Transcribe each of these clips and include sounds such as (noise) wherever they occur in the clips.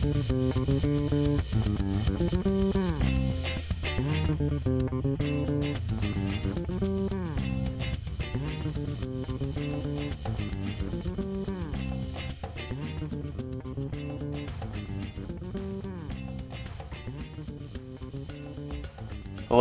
Hello,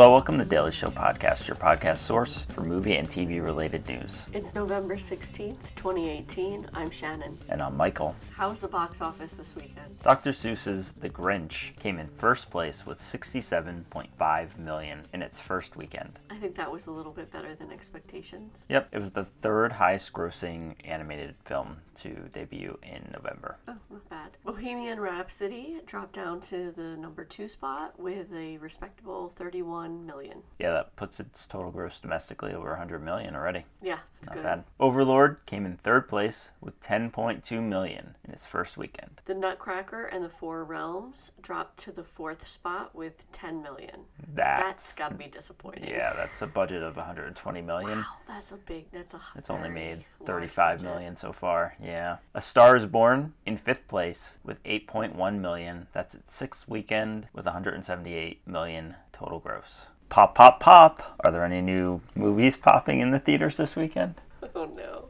welcome to Daily Show Podcast, your podcast source for movie and TV related news. It's November 16th, 2018. I'm Shannon. And I'm Michael. How's the box office this weekend? Dr. Seuss's The Grinch came in first place with 67.5 million in its first weekend. I think that was a little bit better than expectations. Yep, it was the third highest grossing animated film to debut in November. Oh, not bad. Bohemian Rhapsody dropped down to the number two spot with a respectable 31 million. Yeah, that puts its total gross domestically over 100 million already. Yeah, that's Not good. bad. Overlord came in third place with 10.2 million in its first weekend. The Nutcracker and the Four Realms dropped to the fourth spot with 10 million. That's, That's got to be disappointing. yeah, that's a budget of 120 million. Wow, that's a big. That's a. It's only made large 35 budget. million so far. Yeah. A Star is Born in fifth place with 8.1 million. That's its sixth weekend with 178 million total gross. Pop, pop, pop. Are there any new movies popping in the theaters this weekend? (laughs) Oh no.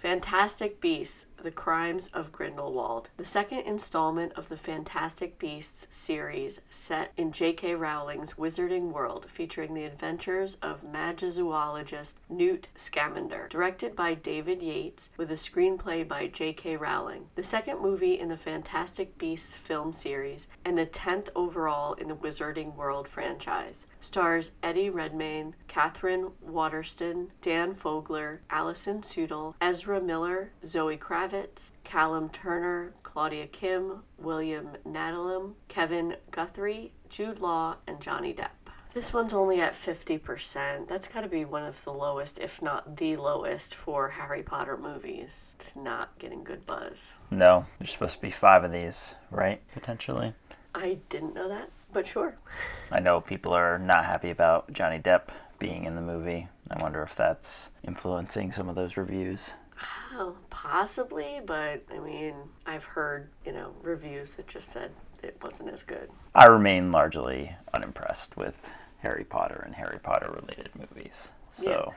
Fantastic Beasts: The Crimes of Grindelwald, the second installment of the Fantastic Beasts series set in J.K. Rowling's Wizarding World, featuring the adventures of magizoologist Newt Scamander, directed by David Yates, with a screenplay by J.K. Rowling. The second movie in the Fantastic Beasts film series, and the 10th overall in the Wizarding World franchise, stars Eddie Redmayne, Katherine Waterston, Dan Fogler, Alison Sudol, Ezra Miller, Zoe Kravitz, Callum Turner, Claudia Kim, William Nadylam, Kevin Guthrie, Jude Law, and Johnny Depp. This one's only at 50%. That's got to be one of the lowest, if not the lowest, for Harry Potter movies. It's not getting good buzz. No, there's supposed to be five of these, right? Potentially. I didn't know that, but sure. I know people are not happy about Johnny Depp being in the movie. I wonder if that's influencing some of those reviews. Oh, possibly, but I mean, I've heard, you know, reviews that just said it wasn't as good. I remain largely unimpressed with Harry Potter and Harry Potter related movies. So,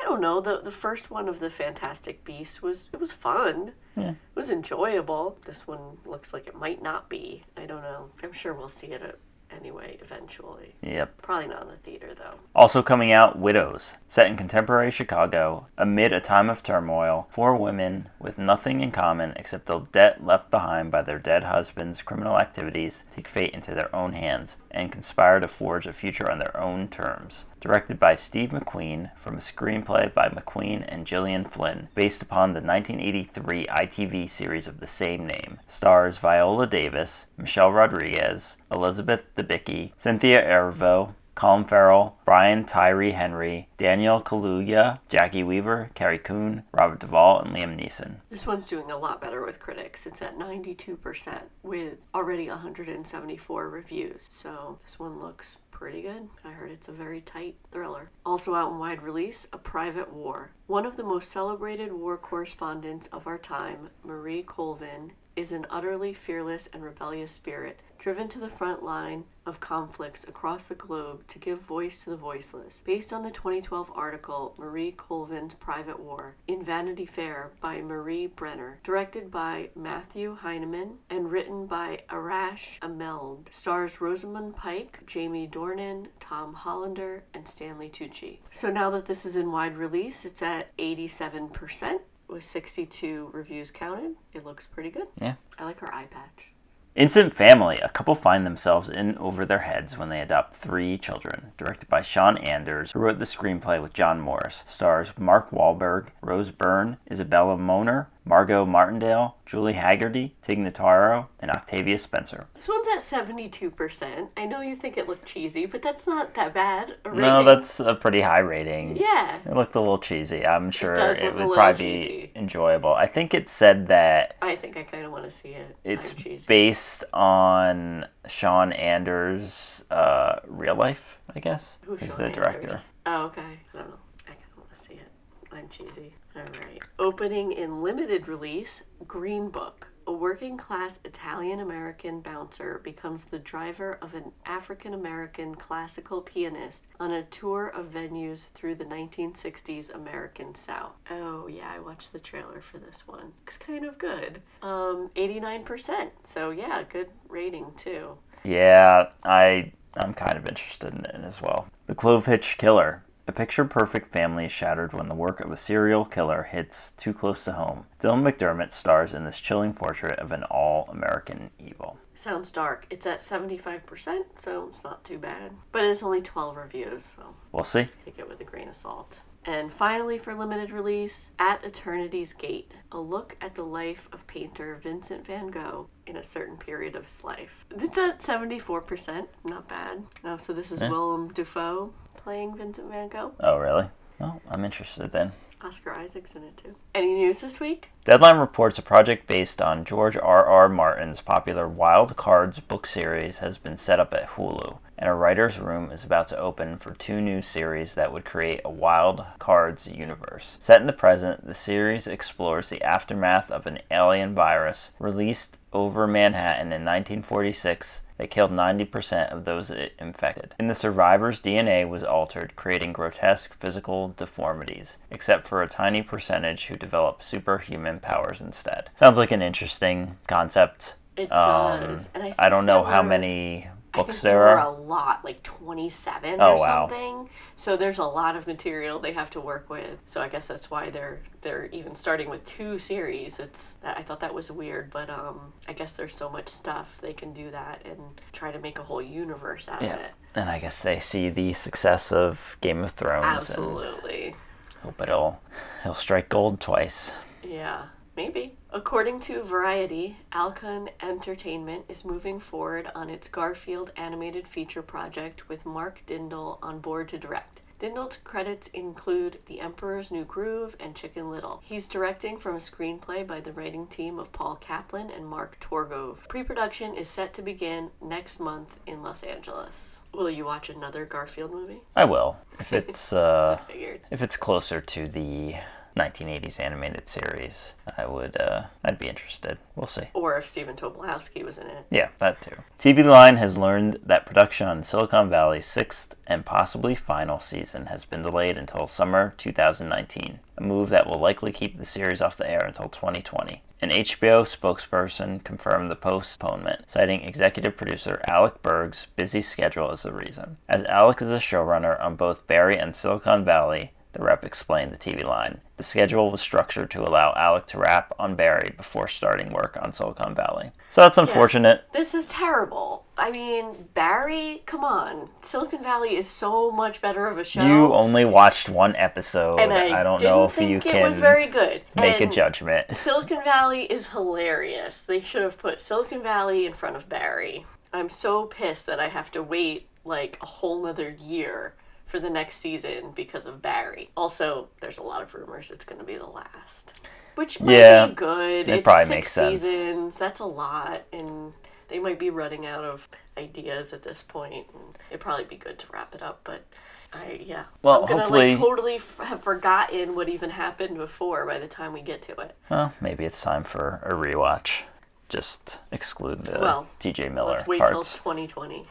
I don't know. The the first one of the Fantastic Beasts was it was fun. Yeah. It was enjoyable. This one looks like it might not be. I don't know. I'm sure we'll see it uh, anyway eventually. yep. Probably not in the theater. Also coming out, Widows. Set in contemporary Chicago, amid a time of turmoil, four women with nothing in common except the debt left behind by their dead husbands' criminal activities take fate into their own hands and conspire to forge a future on their own terms. Directed by Steve McQueen from a screenplay by McQueen and Gillian Flynn, based upon the 1983 ITV series of the same name. Stars Viola Davis, Michelle Rodriguez, Elizabeth Debicki, Cynthia Erivo, Colin Farrell, Brian Tyree Henry, Daniel Kaluuya, Jacki Weaver, Carrie Coon, Robert Duvall, and Liam Neeson. This one's doing a lot better with critics. It's at 92% with already 174 reviews. So this one looks pretty good. I heard it's a very tight thriller. Also out in wide release, A Private War. One of the most celebrated war correspondents of our time, Marie Colvin, is an utterly fearless and rebellious spirit, driven to the front line of conflicts across the globe to give voice to the voiceless. Based on the 2012 article Marie Colvin's Private War in Vanity Fair by Marie Brenner, directed by Matthew Heineman and written by Arash Amel, stars Rosamund Pike, Jamie Dornan, Tom Hollander, and Stanley Tucci. So now that this is in wide release, it's at 87% with 62 reviews counted. It looks pretty good. Yeah. I like her eye patch. Instant Family. A couple find themselves in over their heads when they adopt three children. Directed by Sean Anders, who wrote the screenplay with John Morris. Stars Mark Wahlberg, Rose Byrne, Isabella Moner, Margot Martindale, Julie Hagerty, Tig Notaro, and Octavia Spencer. This one's at 72%. I know you think it looked cheesy, but that's not that bad. a No, that's a pretty high rating. Yeah. It looked a little cheesy. I'm sure it, look would probably cheesy. be enjoyable. I think it said that I think I kind of want to see it. it's based on Sean Anders' uh, real life, I guess. Who's Shawn the Anders? director. Oh, okay. I don't know. I kind of want to see it. I'm cheesy. All right. Opening in limited release, Green Book. a working class Italian American bouncer becomes the driver of an African American classical pianist on a tour of venues through the 1960s American South. Oh, yeah, I watched the trailer for this one. Looks kind of good. Um, 89%. So, yeah, good rating too. Yeah, I I'm kind of interested in it as well. The Clove Hitch Killer. A picture perfect family is shattered when the work of a serial killer hits too close to home. Dylan McDermott stars in this chilling portrait of an all American evil. Sounds dark. It's at 75%, so it's not too bad. But it's only 12 reviews, so We'll see. take it with a grain of salt. And finally, for limited release, At Eternity's Gate, a look at the life of painter Vincent van Gogh in a certain period of his life. It's at 74%, not bad. No, so this is Yeah. Willem Dafoe playing Vincent van Gogh. Oh, really? Well, I'm interested then. Oscar Isaac's in it too. Any news this week? Deadline reports a project based on George R. R. Martin's popular Wild Cards book series has been set up at Hulu, and a writer's room is about to open for two new series that would create a Wild Cards universe. Set in the present, the series explores the aftermath of an alien virus released over Manhattan in 1946 that killed 90% of those it infected. And the survivor's DNA was altered, creating grotesque physical deformities, except for a tiny percentage who develop superhuman powers instead. Sounds like an interesting concept. It Um, does. And I, think I don't know how many books think there are. a lot, like 27 Oh, or wow. something. So there's a lot of material they have to work with. So I guess that's why they're they're even starting with two series. It's I thought that was weird, but um I guess there's so much stuff they can do that and try to make a whole universe out Yeah. of it. And I guess they see the success of Game of Thrones Absolutely. hope it'll it'll strike gold twice. Yeah, maybe. According to Variety, Alcon Entertainment is moving forward on its Garfield animated feature project with Mark Dindal on board to direct. Dindal's credits include The Emperor's New Groove and Chicken Little. He's directing from a screenplay by the writing team of Paul Kaplan and Mark Torgove. Pre production is set to begin next month in Los Angeles. Will you watch another Garfield movie? I will if (laughs) it's uh, Figured. if it's closer to the 1980s animated series. I would uh, I'd be interested. We'll see. Or if Stephen Tobolowsky was in it. Yeah, that too. TV Line has learned that production on Silicon Valley's sixth and possibly final season has been delayed until summer 2019, a move that will likely keep the series off the air until 2020. An HBO spokesperson confirmed the postponement, citing executive producer Alec Berg's busy schedule as the reason. As Alec is a showrunner on both Barry and Silicon Valley, the rep explained to TV Line. The schedule was structured to allow Alec to wrap on Barry before starting work on Silicon Valley. So that's unfortunate. This is terrible. I mean, Barry, come on. Silicon Valley is so much better of a show. You only watched one episode. and I, I don't didn't know if think you it can was very good. make a judgment. (laughs) Silicon Valley is hilarious. They should have put Silicon Valley in front of Barry. I'm so pissed that I have to wait like a whole nother year for the next season because of Barry. Also, there's a lot of rumors it's going to be the last, which might Yeah, be good. it it's probably six makes sense. seasons. That's a lot, and they might be running out of ideas at this point. And it'd probably be good to wrap it up, but. I, yeah. Well, I'm gonna hopefully- like totally f- have forgotten what even happened before by the time we get to it. Well, maybe it's time for a rewatch. Just exclude the Well, TJ Miller Let's wait till 2020.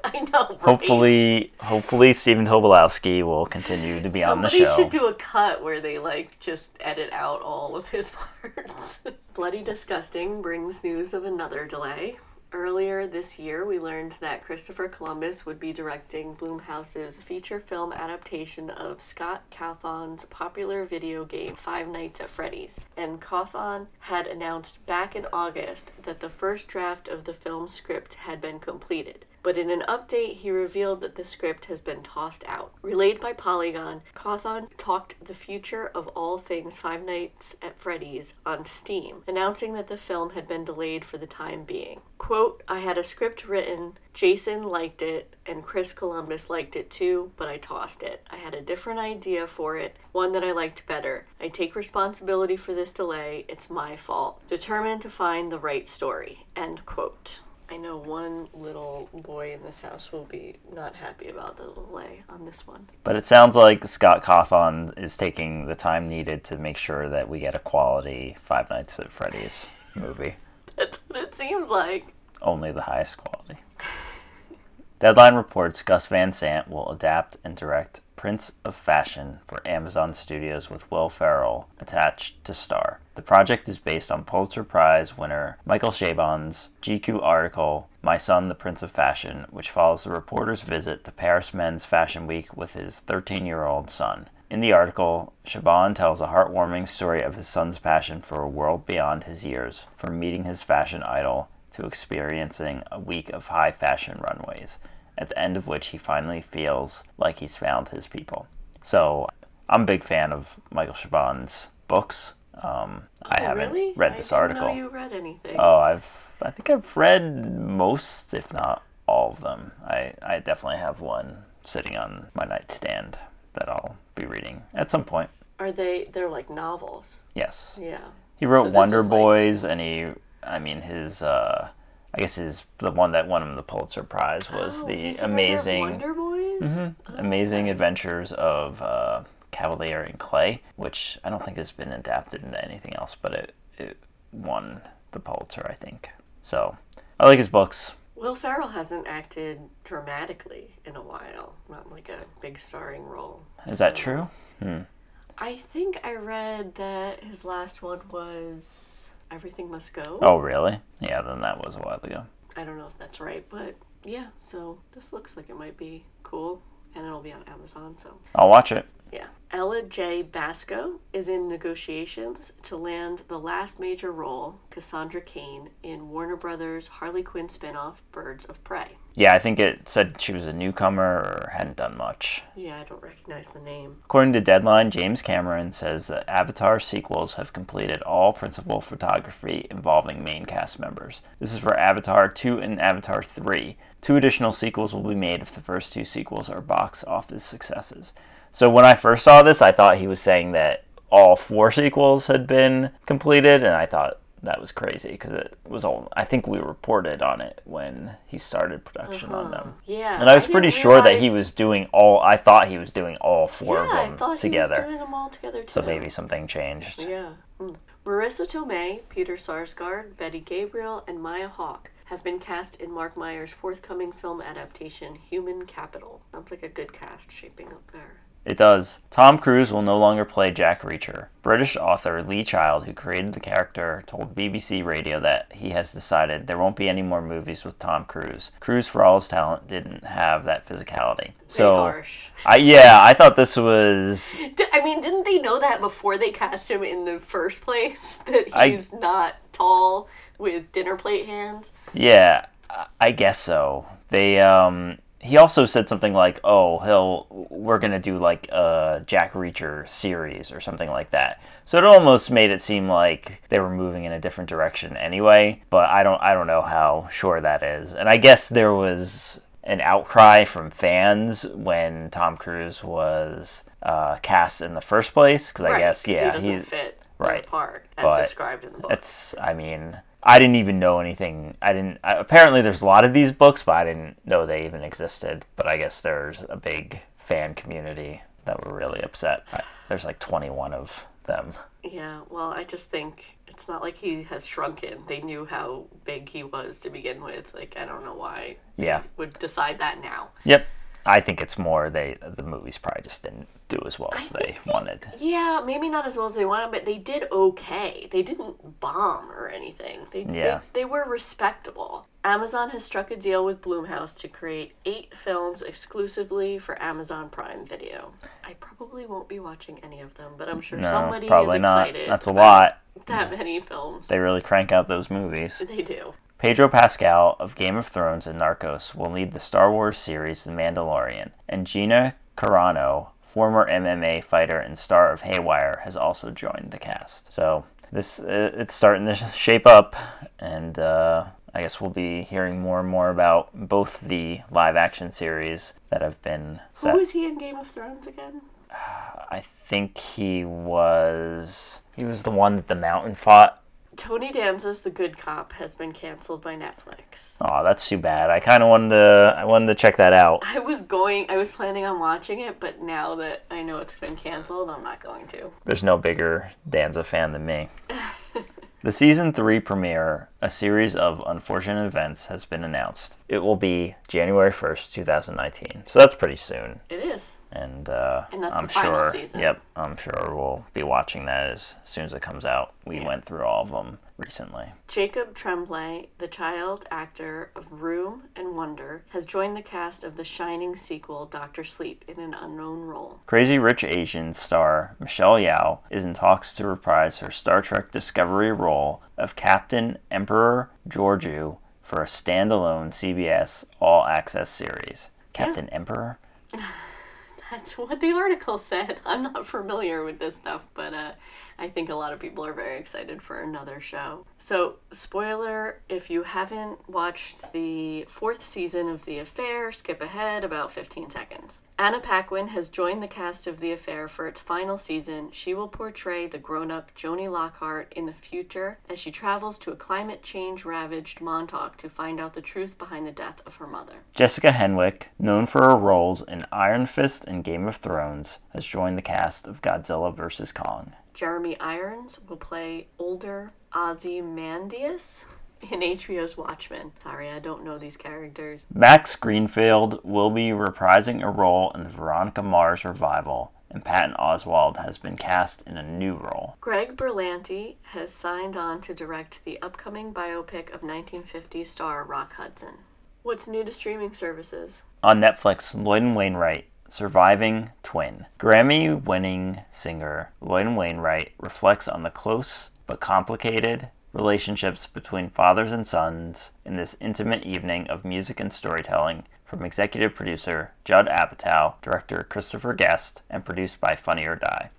(laughs) I know. right? Hopefully, hopefully Stephen Tobolowsky will continue to be on the show. Somebody should do a cut where they like just edit out all of his (laughs) parts. Bloody Disgusting brings news of another delay. Earlier this year, we learned that Christopher Columbus would be directing Blumhouse's feature film adaptation of Scott Cawthon's popular video game Five Nights at Freddy's. And Cawthon had announced back in August that the first draft of the film script had been completed. But in an update, he revealed that the script has been tossed out. Relayed by Polygon, Cawthon talked the future of all things Five Nights at Freddy's on Steam, announcing that the film had been delayed for the time being. Quote, I had a script written, Jason liked it, and Chris Columbus liked it too, but I tossed it. I had a different idea for it, one that I liked better. I take responsibility for this delay, it's my fault. Determined to find the right story. End quote. I know one little boy in this house will be not happy about the delay on this one. But it sounds like Scott Cawthon is taking the time needed to make sure that we get a quality Five Nights at Freddy's (laughs) movie. That's what it seems like. Only the highest quality. Deadline reports Gus Van Sant will adapt and direct Prince of Fashion for Amazon Studios with Will Ferrell attached to star. The project is based on Pulitzer Prize winner Michael Chabon's GQ article My Son the Prince of Fashion, which follows the reporter's visit to Paris Men's Fashion Week with his 13-year-old son. In the article, Chabon tells a heartwarming story of his son's passion for a world beyond his years, from meeting his fashion idol to experiencing a week of high fashion runways, at the end of which he finally feels like he's found his people. So, I'm a big fan of Michael Chabon's books. Um, I Oh, haven't really? read this didn't article. You read anything? Oh, I've I think I've read most, if not all of them. I, I definitely have one sitting on my nightstand that I'll be reading at some point. Are they? They're like novels. Yes. Yeah. He wrote So Wonder is like- Boys and he I mean his uh I guess his the one that won him the Pulitzer Prize was Oh, the he's writer of amazing Wonder Boys. Mhm. amazing adventures of uh, Cavalier and Clay, which I don't think has been adapted into anything else, but it, it won the Pulitzer, I think. So I like his books. Will Ferrell hasn't acted dramatically in a while. Not like a big starring role. Is that true? Hmm. I think I read that his last one was Everything Must Go. Oh, really? Yeah, then that was a while ago. I don't know if that's right, but yeah. So this looks like it might be cool, and it'll be on Amazon. So I'll watch it. Ella J. Basco is in negotiations to land the last major role, Cassandra Cain, in Warner Brothers' Harley Quinn spinoff Birds of Prey. Yeah, I think it said she was a newcomer or hadn't done much. Yeah, I don't recognize the name. According to Deadline, James Cameron says that Avatar sequels have completed all principal photography involving main cast members. This is for Avatar 2 and Avatar 3. Two additional sequels will be made if the first two sequels are box office successes. So when I first saw this, I thought he was saying that all four sequels had been completed, and I thought that was crazy because it was all. I think we reported on it when he started production on them. Yeah. And I was didn't pretty sure that he was doing all. I thought he was doing all four Yeah, of I them thought together. he was doing them all together too. so maybe something changed. Yeah. Mm. Marisa Tomei, Peter Sarsgaard, Betty Gabriel, and Maya Hawke have been cast in Mark Meyer's forthcoming film adaptation, Human Capital. Sounds like a good cast shaping up there. It does. Tom Cruise will no longer play Jack Reacher. British author Lee Child, who created the character, told BBC Radio that he has decided there won't be any more movies with Tom Cruise. Cruise, for all his talent, didn't have that physicality. So. I yeah, I thought this was (laughs) I mean, didn't they know that before they cast him in the first place? (laughs) That I- he's not tall with dinner plate hands? Yeah, I- I guess so. They um he also said something like, "Oh, he'll we're going to do like a Jack Reacher series or something like that." So it almost made it seem like they were moving in a different direction anyway, but I don't I don't know how sure that is. And I guess there was an outcry from fans when Tom Cruise was uh, cast in the first place because I Right, guess 'cause yeah he doesn't he- fit right, the part as but described in the book. it's, I mean, I didn't even know anything. I didn't. I, apparently, there's a lot of these books, but I didn't know they even existed. But I guess there's a big fan community that were really upset. I, there's like 21 of them. Yeah, well, I just think it's not like he has shrunken. They knew how big he was to begin with. Like, I don't know why Yeah. would decide that now. Yep. I think it's more they the movies probably just didn't do as well as they wanted. Yeah, maybe not as well as they wanted, but they did okay. They didn't bomb or anything. They, Yeah. they, they were respectable. Amazon has struck a deal with Blumhouse to create eight films exclusively for Amazon Prime Video. I probably won't be watching any of them, but I'm sure No, somebody probably is not. excited. That's a lot. That many films. They really crank out those movies. they do. Pedro Pascal of Game of Thrones and Narcos will lead the Star Wars series The Mandalorian, and Gina Carano, former MMA fighter and star of Haywire, has also joined the cast. So this uh, it's starting to (laughs) shape up, and uh, I guess we'll be hearing more and more about both the live action series that have been set. Who was he in Game of Thrones again? (sighs) I think he was he was the one that the mountain fought. Tony Danza's The Good Cop has been canceled by Netflix. Oh, that's too bad. I kind of wanted to I wanted to check that out. I was going, I was planning on watching it, but now that I know it's been canceled, I'm not going to. There's no bigger Danza fan than me. (laughs) The season three premiere, a series of unfortunate events, has been announced. It will be January 1st, 2019. So that's pretty soon. It is. And, uh, And that's I'm the final sure, season. yep, I'm sure we'll be watching that as soon as it comes out. We Yeah. went through all of them recently. Jacob Tremblay, the child actor of Room and Wonder, has joined the cast of the Shining sequel, Doctor Sleep, in an unknown role. Crazy Rich Asians star Michelle Yeoh is in talks to reprise her Star Trek Discovery role of Captain Emperor Georgiou for a standalone CBS All Access series. Captain Emperor? (laughs) That's what the article said. I'm not familiar with this stuff, but uh, I think a lot of people are very excited for another show. So, spoiler if you haven't watched the fourth season of The Affair, skip ahead about 15 seconds. Anna Paquin has joined the cast of The Affair for its final season. She will portray the grown up Joanie Lockhart in the future as she travels to a climate change ravaged Montauk to find out the truth behind the death of her mother. Jessica Henwick, known for her roles in Iron Fist and Game of Thrones, has joined the cast of Godzilla vs. Kong. Jeremy Irons will play older Ozymandias in HBO's Watchmen. Sorry, I don't know these characters. Max Greenfield will be reprising a role in the Veronica Mars revival, and Patton Oswalt has been cast in a new role. Greg Berlanti has signed on to direct the upcoming biopic of 1950 star Rock Hudson. What's new to streaming services? On Netflix, Loudon Wainwright, Surviving Twin. Grammy winning singer Loudon Wainwright reflects on the close but complicated relationships between fathers and sons in this intimate evening of music and storytelling from executive producer Judd Apatow, director Christopher Guest, and produced by Funny or Die.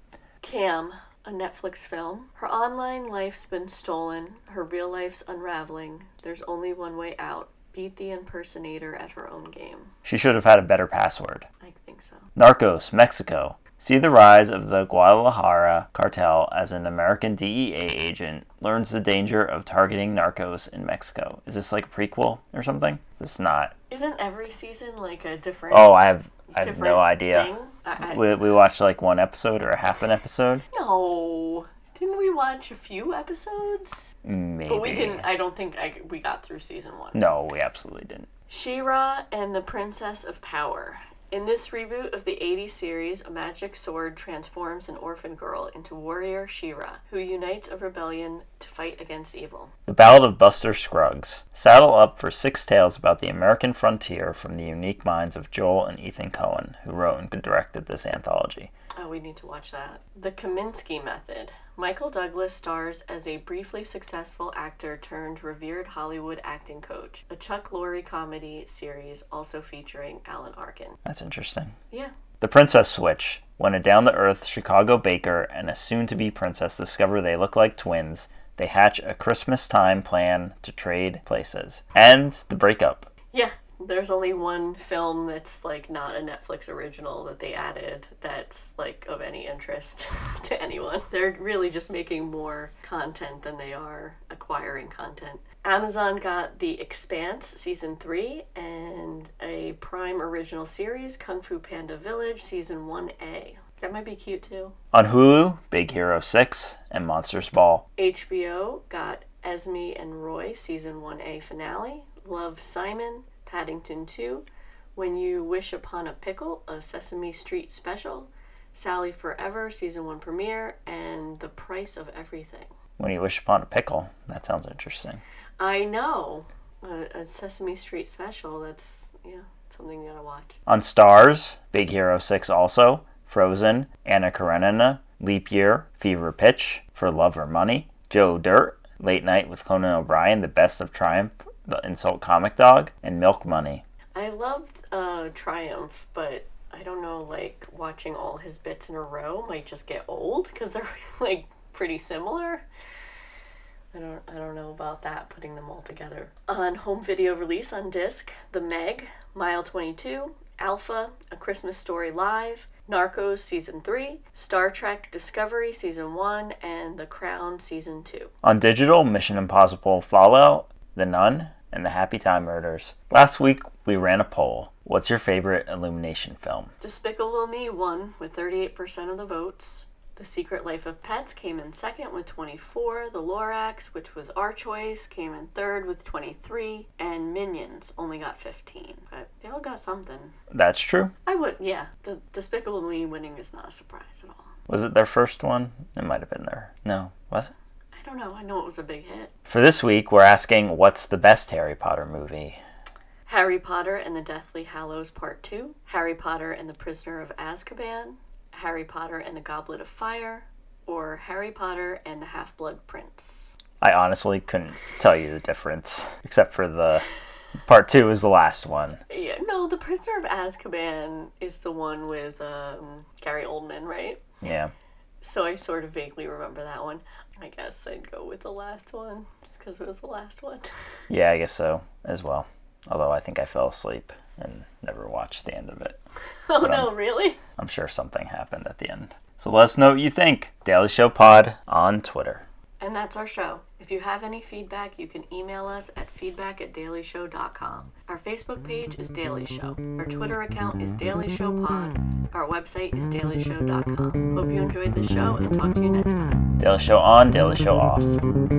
Cam, a Netflix film. Her online life's been stolen, her real life's unraveling. There's only one way out. Beat the impersonator at her own game. She should have had a better password. I think so. Narcos, Mexico. See the rise of the Guadalajara cartel as an American DEA agent learns the danger of targeting narcos in Mexico. Is this like a prequel or something? Is this not? Isn't every season like a different? Oh, I have I have no idea. I, I, We, we watched like one episode or a half an episode. no, didn't we watch a few episodes? Maybe. But we didn't. I don't think I, we got through season one. No, we absolutely didn't. She-Ra and the Princess of Power. In this reboot of the 80s series, a magic sword transforms an orphan girl into warrior She-Ra, who unites a rebellion to fight against evil. The Ballad of Buster Scruggs. Saddle up for six tales about the American frontier from the unique minds of Joel and Ethan Coen, who wrote and directed this anthology. Oh, we need to watch that. The Kominsky Method. Michael Douglas stars as a briefly successful actor turned revered Hollywood acting coach. A Chuck Lorre comedy series also featuring Alan Arkin. That's interesting. Yeah. The Princess Switch. When a down to earth Chicago baker and a soon to be princess discover they look like twins, they hatch a Christmas time plan to trade places. And the breakup. Yeah. There's only one film that's like not a Netflix original that they added that's like of any interest (laughs) to anyone. They're really just making more content than they are acquiring content. Amazon got The Expanse season 3 and a Prime original series Kung Fu Panda Village season 1A. That might be cute too. On Hulu, Big Hero 6 and Monsters Ball. HBO got Esme and Roy season 1A finale, Love Simon, Paddington 2, When You Wish Upon a Pickle, a Sesame Street special, Sally Forever season 1 premiere, and The Price of Everything. When you wish upon a pickle. That sounds interesting. I know. A, a Sesame Street special, that's, yeah, something you gotta watch. On Starz, Big Hero 6 also, Frozen, Anna Karenina, Leap Year, Fever Pitch, For Love or Money, Joe Dirt, Late Night with Conan O'Brien, The Best of Triumph, The Insult Comic Dog, and Milk Money. I loved uh, Triumph, but I don't know, like, watching all his bits in a row might just get old because they're, (laughs) like, pretty similar. I don't, I don't know about that, putting them all together. On home video release on disc, The Meg, Mile 22, Alpha, A Christmas Story Live, Narcos Season 3, Star Trek Discovery Season 1, and The Crown Season 2. On digital, Mission Impossible Fallout, The Nun, and The Happy Time Murders. Last week, we ran a poll. What's your favorite Illumination film? Despicable Me won with 38% of the votes. The Secret Life of Pets came in second with 24. The Lorax, which was our choice, came in third with 23. And Minions only got 15. But they all got something. That's true. I would, yeah. The Despicable Me winning is not a surprise at all. Was it their first one? It might have been their. No, was it? I don't know. I know it was a big hit. For this week, we're asking what's the best Harry Potter movie? Harry Potter and the Deathly Hallows Part 2, Harry Potter and the Prisoner of Azkaban, Harry Potter and the Goblet of Fire, or Harry Potter and the Half Blood Prince. I honestly couldn't tell you the difference, except for the part two is the last one. Yeah, no, the Prisoner of Azkaban is the one with um, Gary Oldman, right? Yeah. So I sort of vaguely remember that one. I guess I'd go with the last one, just because it was the last one. (laughs) Yeah, I guess so as well. Although I think I fell asleep and never watched the end of it. (laughs) oh But, no, really? I'm sure something happened at the end. So let us know what you think. Daily Show Pod on Twitter. And that's our show. If you have any feedback, you can email us at feedback at dailyshow.com. Our Facebook page is Daily Show. Our Twitter account is Daily Show Pod. Our website is dailyshow.com. Hope you enjoyed the show and talk to you next time. Daily Show on, Daily Show off.